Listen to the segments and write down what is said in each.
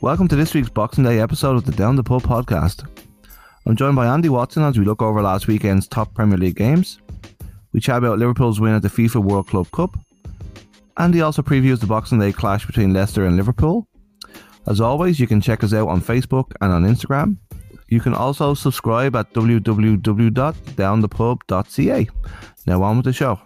Welcome to this week's Boxing Day episode of the Down the Pub podcast. I'm joined by Andy Watson as we look over last weekend's top Premier League games. We chat about Liverpool's win at the FIFA World Club Cup. Andy also previews the Boxing Day clash between Leicester and Liverpool. As always, you can check us out on Facebook and on Instagram. You can also subscribe at www.downthepub.ca. Now on with the show.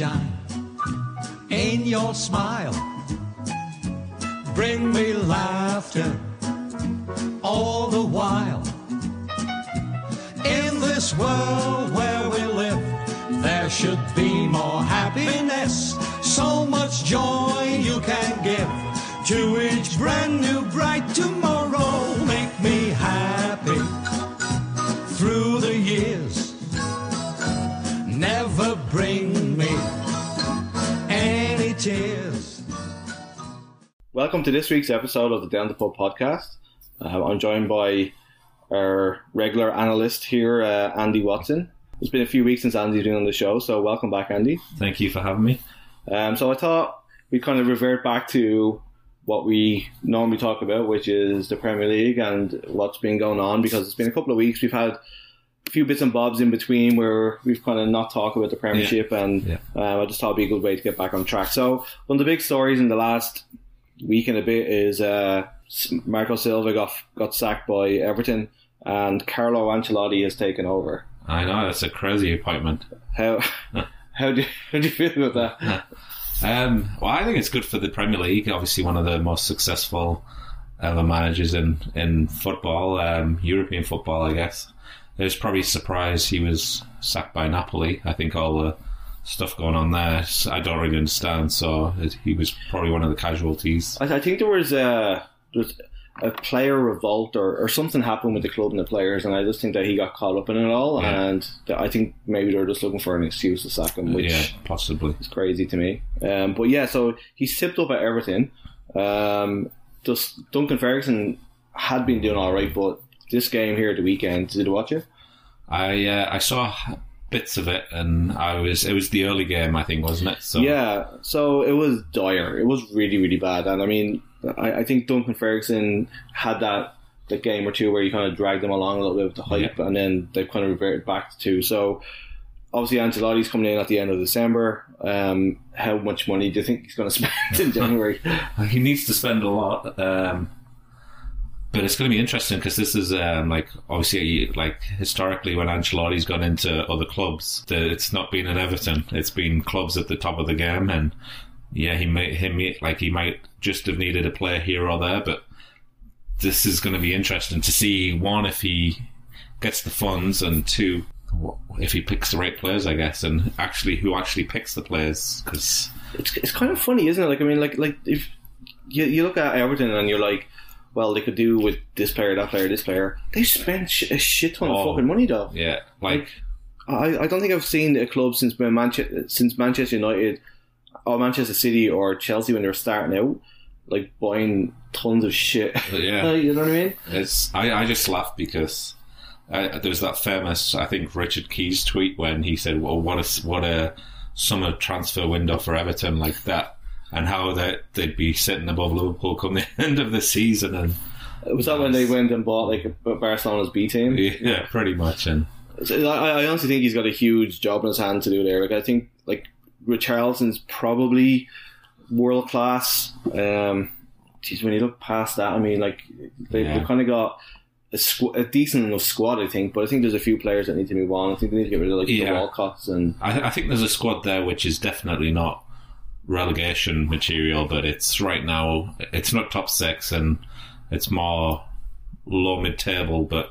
In your smile. Bring me laughter all the while. In this world where we live, there should be more happiness. So much joy you can give to each brand new bright tomorrow. Make me happy Welcome to this week's episode of the Down the Pub podcast. Uh, I'm joined by our regular analyst here, uh, Andy Watson. It's been a few weeks since Andy's been on the show, so welcome back, Andy. Thank you for having me. Um, so I thought we'd kind of revert back to what we normally talk about, which is the Premier League and what's been going on, because it's been a couple of weeks. We've had a few bits and bobs in between where we've kind of not talked about the Premiership, and Yeah. um, I just thought it'd be a good way to get back on track. So one of the big stories in the last week and a bit is uh, Marco Silva got got sacked by Everton, and Carlo Ancelotti has taken over. I know that's a crazy appointment. How how do how do you feel about that? Um, well, I think it's good for the Premier League. Obviously, one of the most successful ever managers in in football, um, European football, I guess. I was probably surprised he was sacked by Napoli. I think all the stuff going on there, I don't really understand. So it, he was probably one of the casualties. I, I think there was a there was a player revolt or, or something happened with the club and the players, and I just think that he got caught up in it all. Yeah. And I think maybe they're just looking for an excuse to sack him, which yeah, possibly. is crazy to me. Um, but yeah, so he tipped up at Everton. Um, just Duncan Ferguson had been doing all right, but this game here at the weekend, did you watch it? I uh, I saw bits of it, and I was it was the early game, I think, wasn't it? So Yeah, so it was dire. It was really, really bad. And I mean, I, I think Duncan Ferguson had that the game or two where you kind of dragged them along a little bit with the hype, and then they kind of reverted back to. So obviously, Ancelotti's coming in at the end of December. Um, how much money do you think he's going to spend in January? he needs to spend a lot. Um, but it's going to be interesting because this is um, like obviously like historically when Ancelotti's gone into other clubs, the, it's not been in Everton. It's been clubs at the top of the game, and yeah, he may him like he might just have needed a player here or there, but this is going to be interesting to see one if he gets the funds and two if he picks the right players, I guess, and actually who actually picks the players because it's, it's kind of funny, isn't it? Like I mean, like like if you, you look at Everton and you're like. Well, they could do with this player, that player, this player. They spent sh- a shit ton of Oh. fucking money, though. yeah, like I, I don't think I've seen a club since Manchester since Manchester United or Manchester City or Chelsea when they were starting out, like buying tons of shit. Yeah. you know what I mean? It's I, I just laugh because uh, there was that famous I think Richard Keys tweet when he said, "Well, what a what a summer transfer window for Everton like that." And how that they'd be sitting above Liverpool come the end of the season, and Was that when they went and bought like a Barcelona's B team? yeah, pretty much. And So I, I honestly think he's got a huge job in his hand to do there. Like I think like Richarlison's probably world class. Um, geez, when you look past that, I mean, like they, Yeah. they've kind of got a, squ- a decent enough squad, I think. But I think there's a few players that need to move on. I think they need to get rid of like the Yeah. Walcotts and I, I think there's a squad there which is definitely not relegation material, but it's right now it's not top six and it's more low mid table, but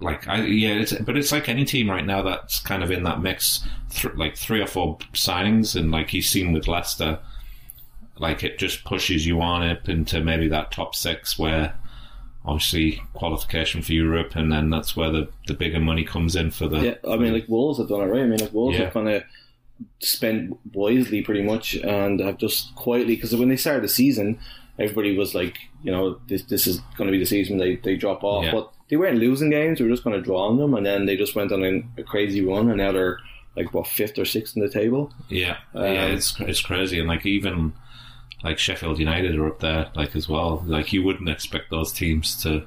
like I yeah, it's, but it's like any team right now that's kind of in that mix, th- like three or four signings, and like you've seen with Leicester, like it just pushes you on up into maybe that top six where. Obviously, qualification for Europe, and then that's where the, the bigger money comes in for the. yeah. I mean, like Wolves have done it right. I mean, like Wolves Yeah. have kind of spent wisely pretty much and have just quietly because when they started the season everybody was like, you know, this this is going to be the season they they drop off. Yeah. But they weren't losing games; they were just going to draw on them, and then they just went on a, a crazy run, and now they're like what fifth or sixth in the table. Yeah, yeah, Um, it's it's crazy, and like even like Sheffield United are up there, like as well. Like you wouldn't expect those teams to.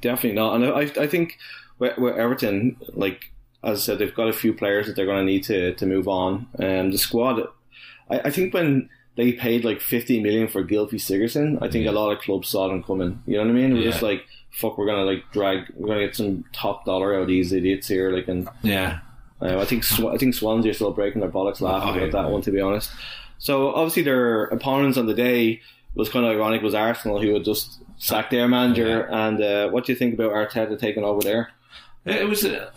Definitely not. And I, I think with, with Everton, like as I said, they've got a few players that they're going to need to to move on. Um, the squad, I, I think when they paid like 50 million for Gylfi Sigurdsson, I think Yeah. a lot of clubs saw them coming. You know what I mean? We're Yeah. just like, fuck, we're gonna like drag, we're gonna get some top dollar out of these idiots here. Like, and Yeah, uh, I think Sw- I think Swansea are still breaking their bollocks laughing Oh, yeah. about that one. To be honest, so obviously their opponents on the day was kind of ironic. Was Arsenal who had just sacked their manager, and uh, what do you think about Arteta taking over there? it was. Uh,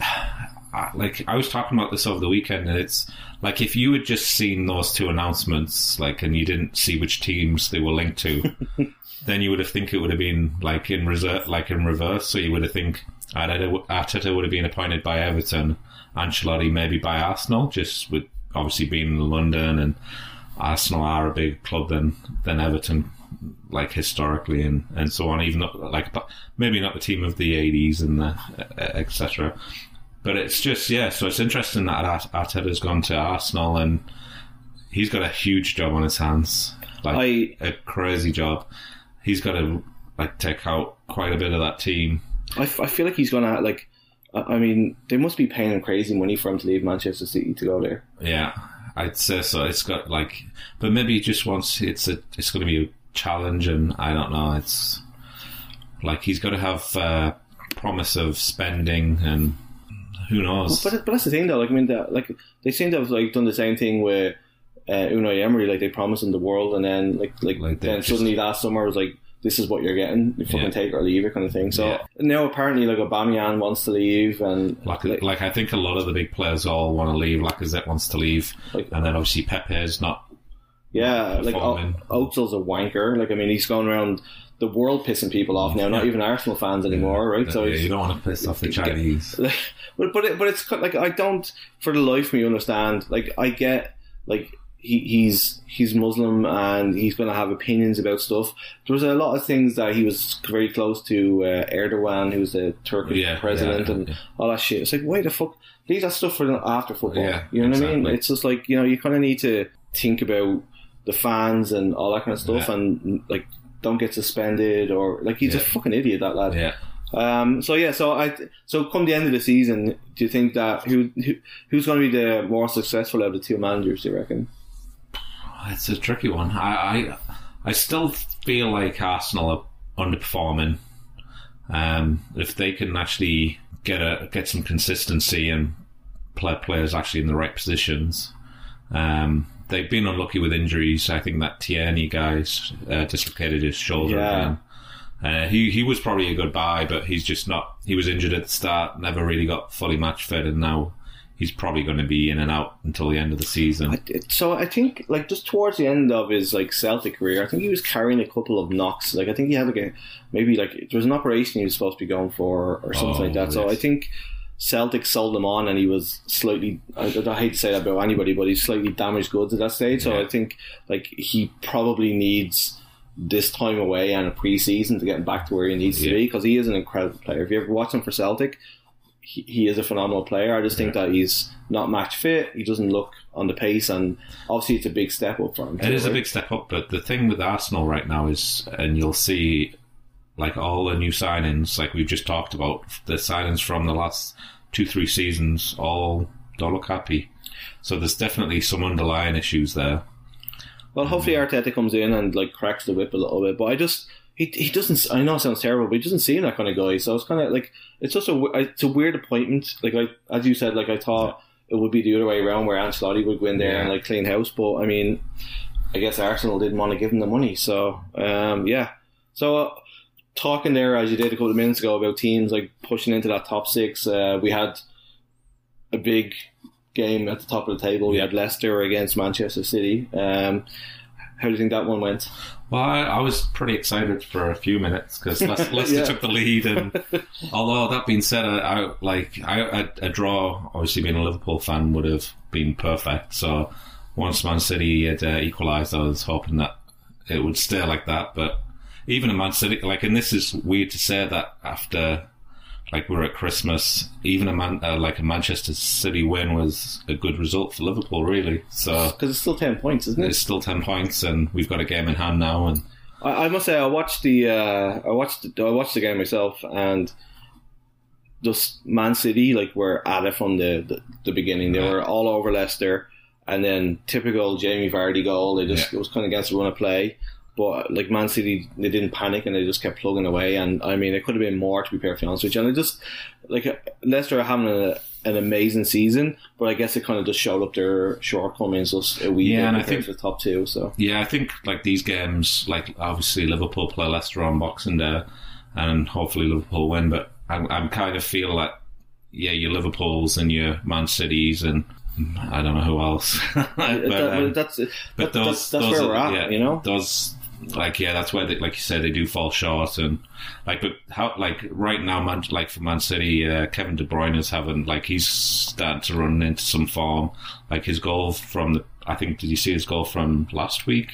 Ah, like I was talking about this over the weekend, and it's like if you had just seen those two announcements, like, and you didn't see which teams they were linked to, then you would have think it would have been like in reserve, like in reverse. So you would have think Arteta, would have been appointed by Everton, Ancelotti maybe by Arsenal, just with obviously being in London and Arsenal are a big club than than Everton, like historically and, and so on. Even though, like but maybe not the team of the eighties and the etc. But it's just yeah. So it's interesting that Art- Arteta's gone to Arsenal and he's got a huge job on his hands, like I- a crazy job. He's got to like take out quite a bit of that team. I, f- I feel like he's gonna like. I I mean, they must be paying him crazy money for him to leave Manchester City to go there. Yeah, I'd say so. It's got like, but maybe he just wants it's a it's going to be a challenge, and I don't know. It's like he's got to have uh, promise of spending, and who knows? But, but that's the thing, though. Like I mean, the, like they seem to have like done the same thing with uh, Unai Emery. Like they promised him the world, and then like like, Like, then suddenly last summer was like, this is what you're getting. You fucking Yeah. take or leave it, kind of thing. So Yeah. now apparently like Aubameyang wants to leave, and like, like I think a lot of the big players all want to leave. Lacazette wants to leave, Like- and then obviously Pepe is not. yeah, like o-. A wanker. Like I mean, he's going around the world pissing people off now. Not even Arsenal fans anymore, right? So yeah, you don't want to piss off the Chinese. but but it, but it's like I don't for the life of me understand. Like I get like he, he's he's Muslim and he's going to have opinions about stuff. There was a lot of things that he was very close to uh, Erdogan, who's the Turkish Yeah, president, yeah, and yeah. all that shit. It's like why the fuck leave that stuff for after football. Yeah, you know what I mean? It's just like you know you kind of need to think about the fans and all that kind of stuff, and like don't get suspended or like he's a fucking idiot that lad. Yeah. Um, so yeah, so I so come the end of the season, do you think that who, who who's going to be the more successful out of the two managers? Do you reckon? It's a tricky one. I, I, I still feel like Arsenal are underperforming. Um, if they can actually get a get some consistency and play players actually in the right positions, um, they've been unlucky with injuries. I think that Tierney guy's uh, dislocated his shoulder Yeah. again. Uh, he he was probably a good buy, but he's just not. He was injured at the start, never really got fully match fit, and now he's probably going to be in and out until the end of the season. I, so I think like just towards the end of his like Celtic career, I think he was carrying a couple of knocks. Like I think he had like a maybe like there was an operation he was supposed to be going for or something Oh, like that. So. I think Celtic sold him on, and he was slightly. I, I hate to say that about anybody, but he's slightly damaged goods at that stage. So Yeah. I think like he probably needs this time away and a preseason to get him back to where he needs to be because he is an incredible player. If you ever watch him for Celtic, he, he is a phenomenal player. I just think that he's not match fit. He doesn't look on the pace, and obviously it's a big step up for him. It too, is a big step up, but the thing with Arsenal right now is, and you'll see, like all the new signings, like we've just talked about, the signings from the last two, three seasons, all don't look happy. So there's definitely some underlying issues there. Well, hopefully Arteta comes in and like cracks the whip a little bit, but I just he he doesn't. I know it sounds terrible, but he doesn't seem that kind of guy. So it's kind of like it's just a it's a weird appointment. Like I as you said, like I thought it would be the other way around where Ancelotti would go in there and like clean house, but I mean, I guess Arsenal didn't want to give him the money, so um, yeah. So uh, talking there as you did a couple of minutes ago about teams like pushing into that top six, uh, we had a big game at the top of the table. We had Leicester against Manchester City. Um, how do you think that one went? Well, I, I was pretty excited for a few minutes because Leicester, Leicester Yeah. took the lead, and although that being said, I, I like I, a, a draw. Obviously, being a Liverpool fan would have been perfect. So once Man City had uh, equalised, I was hoping that it would stay like that. But even in Man City, like, and this is weird to say that after, like, we're at Christmas, even a man, uh, like a Manchester City win was a good result for Liverpool, really. So because it's still ten points, isn't it? it's still ten points, and we've got a game in hand now. And I, I must say, I watched the uh, I watched the, I watched the game myself, and just Man City like were at it from the the, the beginning. They Yeah. were all over Leicester, and then typical Jamie Vardy goal. They just Yeah. it was kind of against the run of play. But like Man City, they didn't panic and they just kept plugging away. And I mean, it could have been more to be perfectly honest with you. And it just like Leicester are having a, an amazing season, but I guess it kind of just showed up their shortcomings just a wee Yeah, and I think- the top two. So Yeah, I think like these games, like obviously Liverpool play Leicester on Boxing Day, and hopefully Liverpool win. But I'm, I'm kind of feel like yeah, your Liverpools and your Man Cities and I don't know who else. but, um, that's but those, that's, that's those where we're are- at, yeah, you know. those like yeah, that's why they, like you said they do fall short and like but how like right now man like for Man City, uh, Kevin De Bruyne is having like he's starting to run into some form. Like his goal from the I think did you see his goal from last week?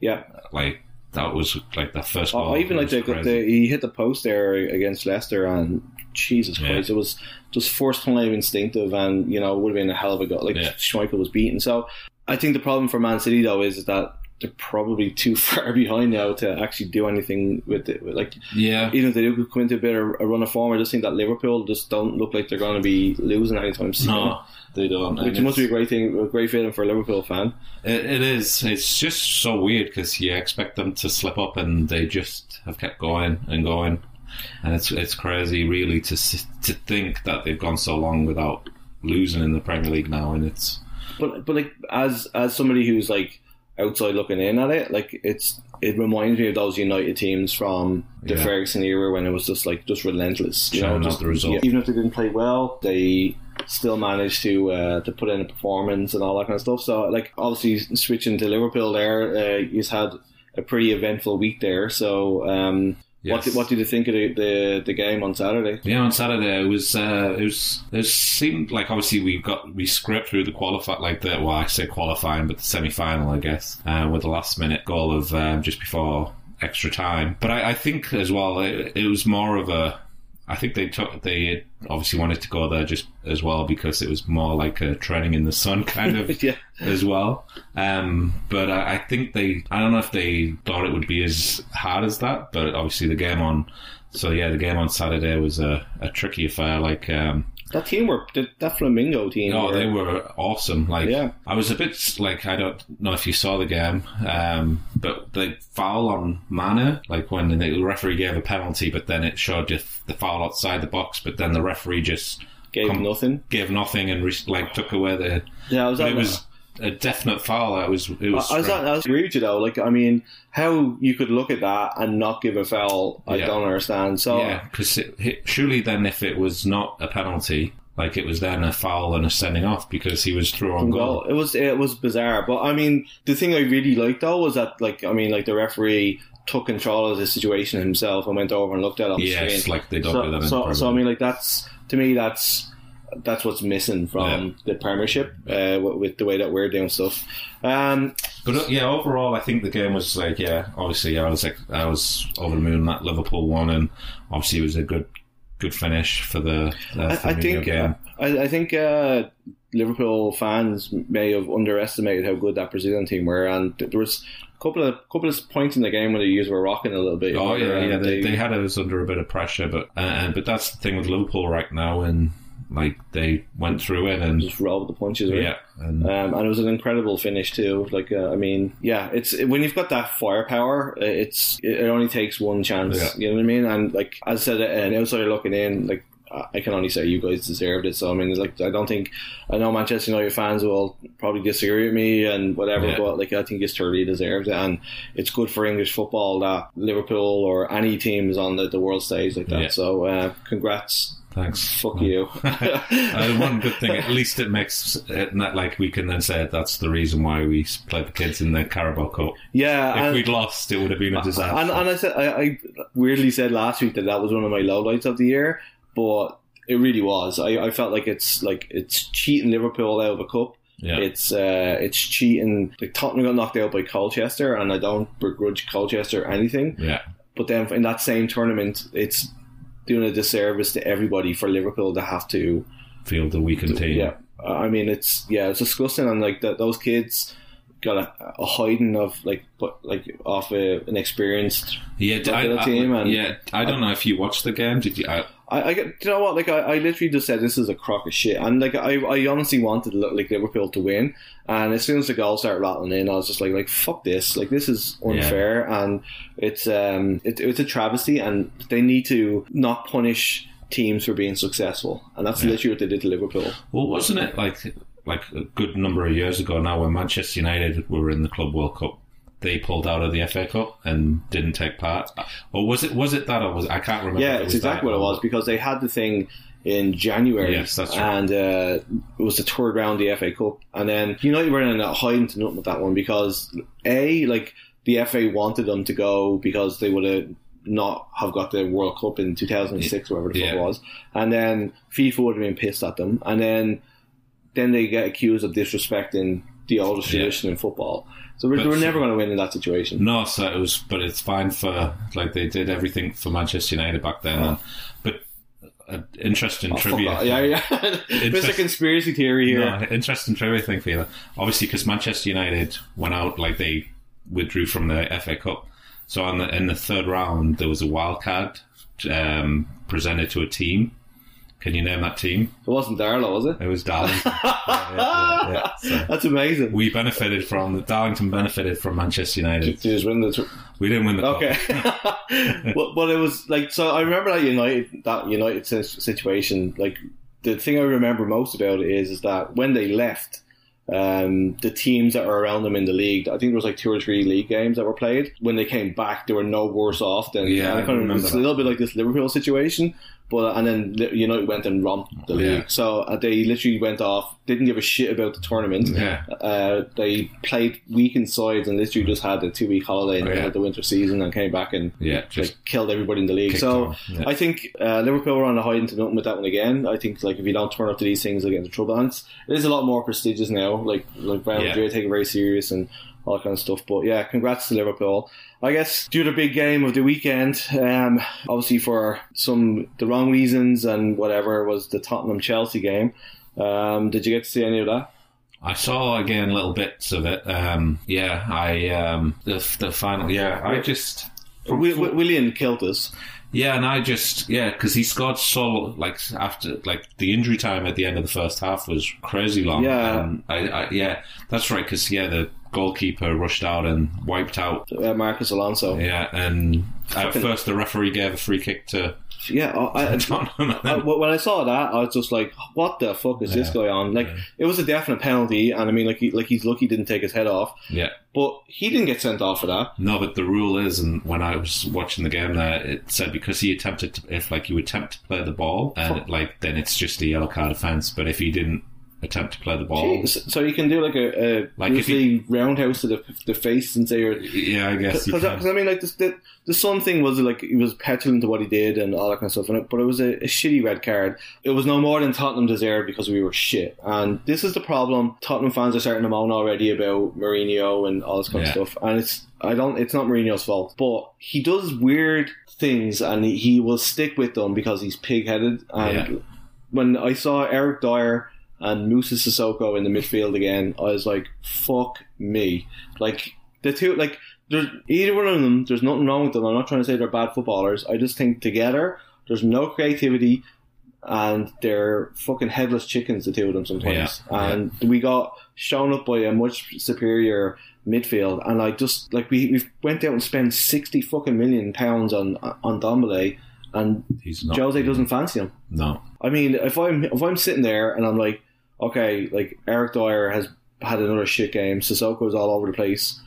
Yeah, like that was like the first goal. I even like the, the he hit the post there against Leicester, and Jesus Yeah. Christ, it was just first time instinctive, and you know it would have been a hell of a goal. Like Yeah. Schmeichel was beaten, so I think the problem for Man City though is that they're probably too far behind now to actually do anything with it. Like yeah, even if they do come into a bit of a run of form, I just think that Liverpool just don't look like they're going to be losing anytime soon. no, they don't. Which must be a great thing, a great feeling for a Liverpool fan. It, it is. It's just so weird because you expect them to slip up, and they just have kept going and going, and it's it's crazy, really, to to think that they've gone so long without losing in the Premier League now, and it's but but like as as somebody who's like outside looking in at it, like it's it reminds me of those United teams from the Yeah. Ferguson era when it was just like just relentless. You know, just the result. yeah, even if they didn't play well, they still managed to uh, to put in a performance and all that kind of stuff. So like obviously switching to Liverpool there, uh, he's had a pretty eventful week there. So um, Yes. did, what did you think of the, the the game on Saturday? Yeah, on Saturday it was uh, it was it seemed like obviously we got we scraped through the qualify like the well I say qualifying but the semi final I guess uh, with the last minute goal of um, just before extra time. But I, I think as well it, it was more of a I think they took they obviously wanted to go there just as well because it was more like a training in the sun kind of yeah. as well. Um, but I, I think they, I don't know if they thought it would be as hard as that, but obviously the game on, so yeah, the game on Saturday was a, a tricky affair. Like, um, That team were that, that Flamengo team. oh, they were awesome. Like, Yeah. I was a bit like, I don't know if you saw the game, um, but the foul on Mané, like when the referee gave a penalty, but then it showed you the foul outside the box, but then the referee just gave come- nothing. gave nothing and re- like took away the, Yeah, I was. it was a definite foul. It was, it was, I was, I was agree with you though. Like, I mean, how you could look at that and not give a foul, I Yeah. don't understand. So, Yeah, because surely then if it was not a penalty, like it was then a foul and a sending off because he was through on well, goal. it was it was bizarre. But I mean, the thing I really liked though was that, like, I mean, like the referee took control of the situation himself and went over and looked at it on the Yes, screen. like they don't so, do that so, so I mean, like that's to me that's that's what's missing from the Premiership uh, with, with the way that we're doing stuff. Um, But uh, yeah, overall, I think the game was like yeah. Obviously, I was like I was over the moon that Liverpool won, and obviously it was a good good finish for the, the I, think game. I, I think uh, Liverpool fans may have underestimated how good that Brazilian team were, and there was a couple of couple of points in the game where the U's were rocking a little bit. Oh yeah, yeah. They, they had us under a bit of pressure, but uh, but that's the thing with Liverpool right now, and like they went through it, and just rolled the punches. Right? yeah, and Um, and it was an incredible finish too. Like, uh, I mean, yeah, it's when you've got that firepower, it's it only takes one chance. Yeah. You know what I mean? And like as I said, an outsider looking in, like I I can only say you guys deserved it. So I mean, like I don't think I know Manchester United fans will probably disagree with me and whatever, Yeah. but like I think it's thoroughly deserved it, and it's good for English football that Liverpool or any team is on the, the world stage like that. Yeah. So uh, congrats, thanks. fuck you. uh, one good thing, at least it makes it not like we can then say that's the reason why we played the kids in the Carabao Cup. yeah, If and- we'd lost, it would have been a disaster. And, and I said I, I weirdly said last week that that was one of my lowlights of the year, but it really was. I, I felt like it's like it's cheating Liverpool out of a cup Yeah. It's uh, it's cheating. Like Tottenham got knocked out by Colchester, and I don't begrudge Colchester anything. Yeah. But then in that same tournament, it's doing a disservice to everybody for Liverpool to have to. Field the weakened team. Yeah, I mean it's yeah it's disgusting, and like that those kids got a, a hiding of like but like off a, an experienced. Yeah, I, I- team and- yeah. I don't know if you watched the game. Did you? I, I, I you know what? Like I, I literally just said this is a crock of shit, and like I, I honestly wanted like Liverpool to win, and as soon as the goals started rattling in, I was just like like fuck this, like this is unfair, and it's um it, it's a travesty, and they need to not punish teams for being successful, and that's literally what they did to Liverpool. well, wasn't it like like a good number of years ago now when Manchester United were in the Club World Cup? They pulled out of the FA Cup and didn't take part. Or was it? Was it that? Or was I can't remember. Yeah, it it's exactly what it was because they had the thing in January. Yes, that's right. And uh, it was the third round of the FA Cup, and then United were in a hiding to nothing with that one because a like the FA wanted them to go because they would have not have got the World Cup in 2006 or whatever the fuck Yeah. it was, and then FIFA would have been pissed at them, and then then they get accused of disrespecting the oldest Yeah. tradition in football. So we're, we're never going to win in that situation. No, so it was, but it's fine for like they did everything for Manchester United back then. And, but uh, interesting Oh, trivia. Yeah, yeah. There's a conspiracy theory here. No, interesting trivia thing for you. Obviously, because Manchester United went out, like they withdrew from the FA Cup. So on the, in the third round, there was a wild card um, presented to a team. Can you name that team? It wasn't Darlow, was it? It was Darlington. yeah, yeah, yeah. So That's amazing. we benefited from the Darlington benefited from Manchester United. You just win the. Tr- We didn't win the okay, but but it was like so. I remember that United that United situation. Like the thing I remember most about it is is that when they left, um, the teams that were around them in the league, I think there was like two or three league games that were played. When they came back, they were no worse off than Yeah, I kind of, remember it's that. a little bit like this Liverpool situation. But and then United went and romped the league, Yeah. so uh, they literally went off, didn't give a shit about the tournament. Yeah. Uh, they played weekend sides and literally just had a two week holiday and Oh, they yeah. had the winter season and came back and Yeah, just like killed everybody in the league. So yeah. I think uh, Liverpool were on a hiding to nothing with that one again. I think like if you don't turn up to these things, they'll get into trouble. And it's, it is a lot more prestigious now. Like like Real. Madrid take it very serious and all that kind of stuff. But yeah, congrats to Liverpool. I guess due to the big game of the weekend, um, obviously for some the wrong reasons and whatever was the Tottenham Chelsea game. Um, did you get to see any of that? I saw again little bits of it. Um, yeah, I um, the the final. Yeah, I just Wi- Wi- Willian killed us. yeah, and I just yeah because he scored so like after like the injury time at the end of the first half was crazy long. Yeah. and I, I yeah that's right because yeah the goalkeeper rushed out and wiped out. Uh, Marcos Alonso. Yeah, and at first the referee gave a free kick to Yeah, I, I, I, when I saw that, I was just like, "What the fuck is this going on?" Like, it was a definite penalty, and I mean, like, he, like he's lucky he didn't take his head off, yeah. but he didn't get sent off for that. No, but the rule is, and when I was watching the game there, it said because he attempted to, if like you attempt to play the ball, and it, like then it's just a yellow card offence. But if he didn't attempt to play the ball, Jeez. So you can do like a, a Like, if usually roundhouse to the, the face and say, "You're." yeah, I guess Because. I mean, like the, the the Sun thing was like he was petulant to what he did and all that kind of stuff, and it, but it was a, a shitty red card. It was no more than Tottenham deserved because we were shit, and this is the problem. Tottenham fans are starting to moan already about Mourinho and all this kind Yeah. of stuff, and it's I don't. It's not Mourinho's fault, but he does weird things, and he, he will stick with them because he's pig headed. And Yeah. when I saw Eric Dier and Moussa Sissoko in the midfield again, I was like, "Fuck me!" Like the two, like there's either one of them. There's nothing wrong with them. I'm not trying to say they're bad footballers. I just think together, there's no creativity, and they're fucking headless chickens. The two of them sometimes, Yeah, and we got shown up by a much superior midfield. And I just like we we went out and spent sixty fucking million pounds on on Dombele, and He's not. Jose doesn't fancy him. No, I mean, if I'm if I'm sitting there and I'm like, okay, like Eric Dier has had another shit game, Sissoko's all over the place.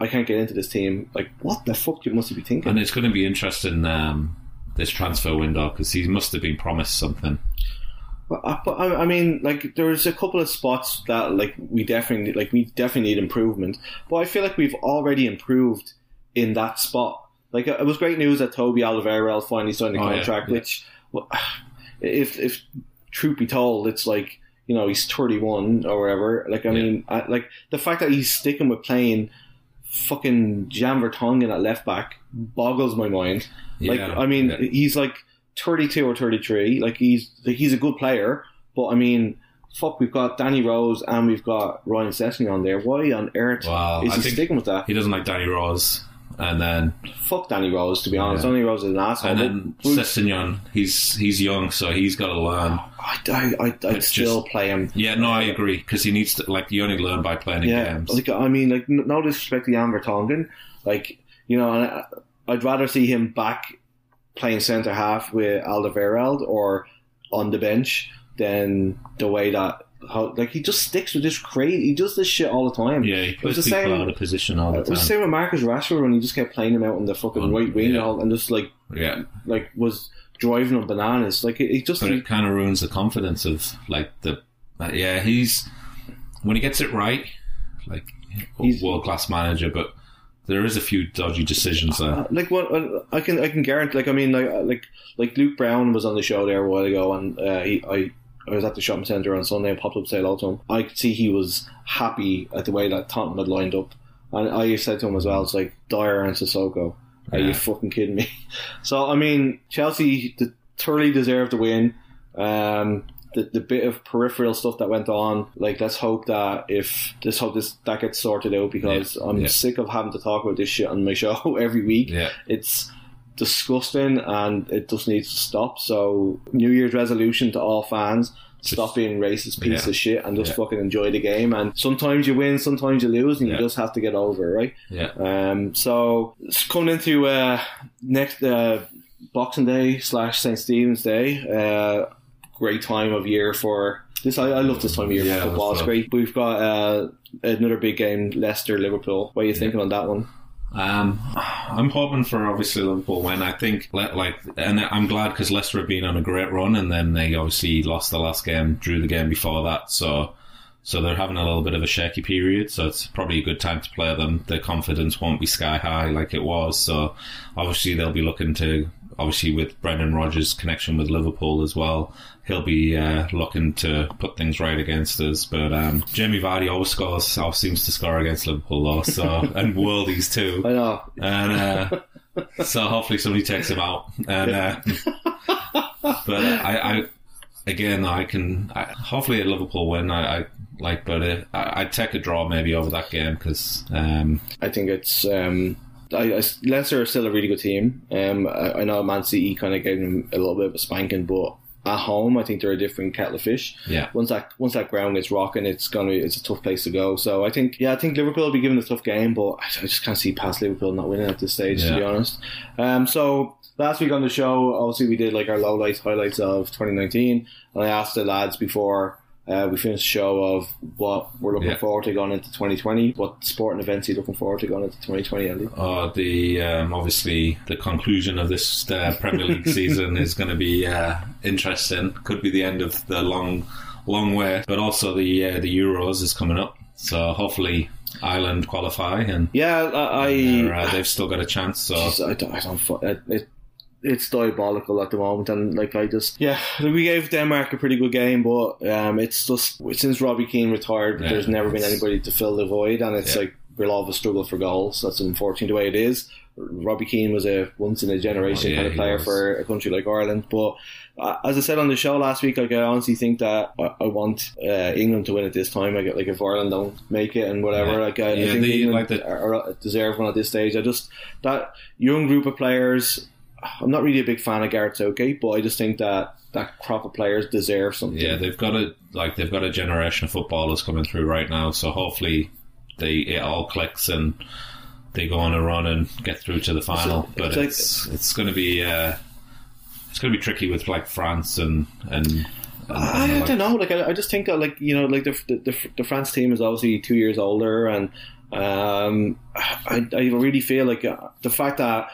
I can't get into this team. Like, what the fuck you must be thinking? and it's going to be interesting um, this transfer window because he must have been promised something. But I, but I I mean, like, there's a couple of spots that like we definitely like we definitely need improvement. But I feel like we've already improved in that spot. Like, it was great news that Toby Alderweireld finally signed a Oh, yeah, contract, yeah. which, well, if if truth be told, it's like you know he's 31 or whatever. Like I Yeah. mean, I, like the fact that he's sticking with playing fucking Jan Vertonghen at left back boggles my mind. Like I mean, yeah. he's like 32 or 33. Like he's like, he's a good player, but I mean. Fuck, we've got Danny Rose and we've got Ryan Sessegnon on there. Why on earth Wow, is I he sticking with that? He doesn't like Danny Rose, and then Fuck Danny Rose, to be honest. Yeah. Danny Rose is an asshole. and then Sessegnon. He's he's young, so he's got to learn. I, I, I, still just- play him. Yeah, no, I agree because he needs to like you only learn by playing Yeah, games. like I mean, like no disrespect to Jan Vertonghen, like you know, I, I'd rather see him back playing centre half with Alderweireld or on the bench than the way that how, like he just sticks with this crazy. He does this shit all the time. yeah, he puts the people same. out of position all the time. It was the same with Marcus Rashford when he just kept playing him out on the fucking right wing yeah. all- and just like Yeah, like was driving on bananas. Like it, it just but it kind of ruins the confidence of like the. yeah, he's when he gets it right, like He's- world class manager, but there is a few dodgy decisions there. Uh, like what I can I can guarantee. Like I mean, like uh, like like Luke Brown was on the show there a while ago, and uh, he I. I was at the shopping centre on Sunday and popped up to say hello to him. I could see he was happy at the way that Tottenham had lined up. And I said to him as well, it's like Dier and Sissoko. Are Yeah. you fucking kidding me? So, I mean, Chelsea thoroughly deserved to win. Um, the, the bit of peripheral stuff that went on, like, let's hope that if this hope this that gets sorted out because Yeah. I'm Yeah. sick of having to talk about this shit on my show every week. Yeah, It's disgusting and it just needs to stop. So, New Year's resolution to all fans. Stop being racist piece Yeah. of shit and just Yeah. fucking enjoy the game. And sometimes you win, sometimes you lose, and Yeah. you just have to get over it, right? yeah, Um, so it's coming into uh, next uh, Boxing Day slash St Stephen's Day. Uh, great time of year for this. I, I love this time of year for football. It's great. We've got uh, another big game: Leicester Liverpool. What are you thinking on that one? Um, I'm hoping for obviously Liverpool win. I think like, and I'm glad because Leicester have been on a great run, and then they obviously lost the last game, drew the game before that, so so they're having a little bit of a shaky period. So it's probably a good time to play them. Their confidence won't be sky high like it was. So obviously they'll be looking to obviously with Brendan Rodgers' connection with Liverpool as well. He'll be uh, looking to put things right against us, but um, Jamie Vardy always scores, always seems to score against Liverpool though. So and Worldies too I know. and uh, so hopefully somebody takes him out. And uh, but I, I again I can I, hopefully a Liverpool win. I, I like, but uh, I, I'd take a draw maybe over that game because um, I think it's. Um, I, I, Leicester are still a really good team. Um, I, I know Man City kind of gave them a little bit of a spanking, but at home, I think they're a different kettle of fish. yeah. once that once that ground gets rocking, it's gonna be, it's a tough place to go. So I think yeah, I think Liverpool will be given a tough game, but I, I just can't see past Liverpool not winning at this stage to be honest. Um, so last week on the show, obviously we did like our lowlights, highlights of 2019, and I asked the lads before. Uh, we finished the show of what we're looking Yeah. forward to going into 2020. What sporting events are you looking forward to going into 2020, Andy? Uh, the um, obviously the conclusion of this uh, Premier League season is going to be uh, interesting. Could be the end of the long, long way, but also the uh, the Euros is coming up. So hopefully Ireland qualify and Yeah, I, I uh, they've still got a chance. So Jeez, I don't, I don't, it, it, it's diabolical at the moment, and like I just, yeah, we gave Denmark a pretty good game, but um, it's just since Robbie Keane retired, Yeah, there's never been anybody to fill the void, and it's Yeah. like we'll all have a struggle for goals. That's unfortunate the way it is. Robbie Keane was a once in a generation Oh, yeah, kind of player was. for a country like Ireland, but. Uh, as I said on the show last week, like I honestly think that I, I want uh, England to win at this time. I get like if Ireland don't make it and whatever, Yeah. like I, I think they- England like the- are, are deserve one at this stage. I just that young group of players. I'm not really a big fan of Gareth Southgate, but I just think that that crop of players deserve something. Yeah, they've got a like they've got a generation of footballers coming through right now. So hopefully they it all clicks and they go on a run and get through to the final. So, but it's like- it's it's going to be uh, it's going to be tricky with like France and and. and, I, and, I like- don't know. Like I, I just think that like you know like the, the the France team is obviously two years older, and um, I I really feel like uh, the fact that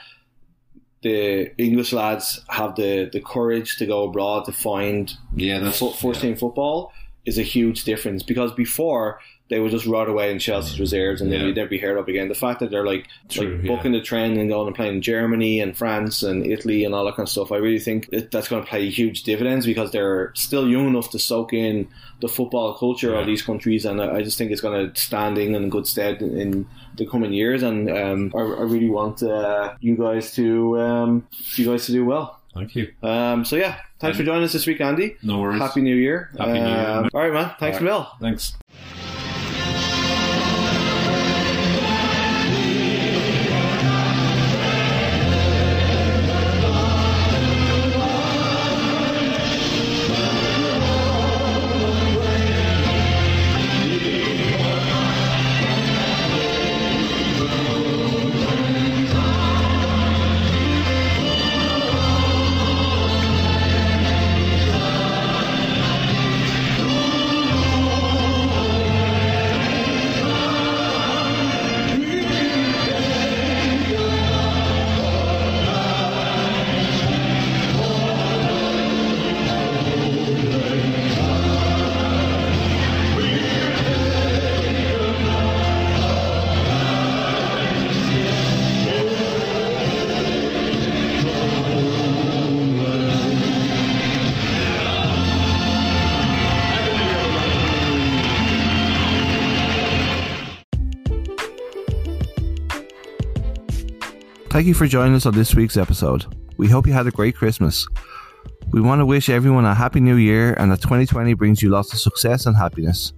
the English lads have the the courage to go abroad to find Yeah, that's fo- first yeah. team football is a huge difference because before they would just rot away in Chelsea's reserves and then Yeah. you'd never be heard of again. The fact that they're like, True, like yeah. booking the trend and going and playing in Germany and France and Italy and all that kind of stuff, I really think that that's going to play huge dividends because they're still young enough to soak in the football culture Yeah. of these countries, and I just think it's going to stand in in good stead in, the coming years. And um, I, I really want uh, you guys to um, you guys to do well. Thank you. Um, so yeah, thanks for joining us this week, Andy. No worries. Happy New Year. Happy New Year. Um, all right, man. Thanks All right. Thanks. Thank you for joining us on this week's episode. We hope you had a great Christmas. We want to wish everyone a happy new year and that 2020 brings you lots of success and happiness.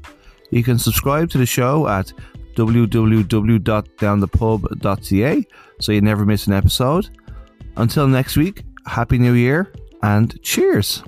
You can subscribe to the show at www.downthepub.ca so you never miss an episode. Until next week, happy new year and cheers.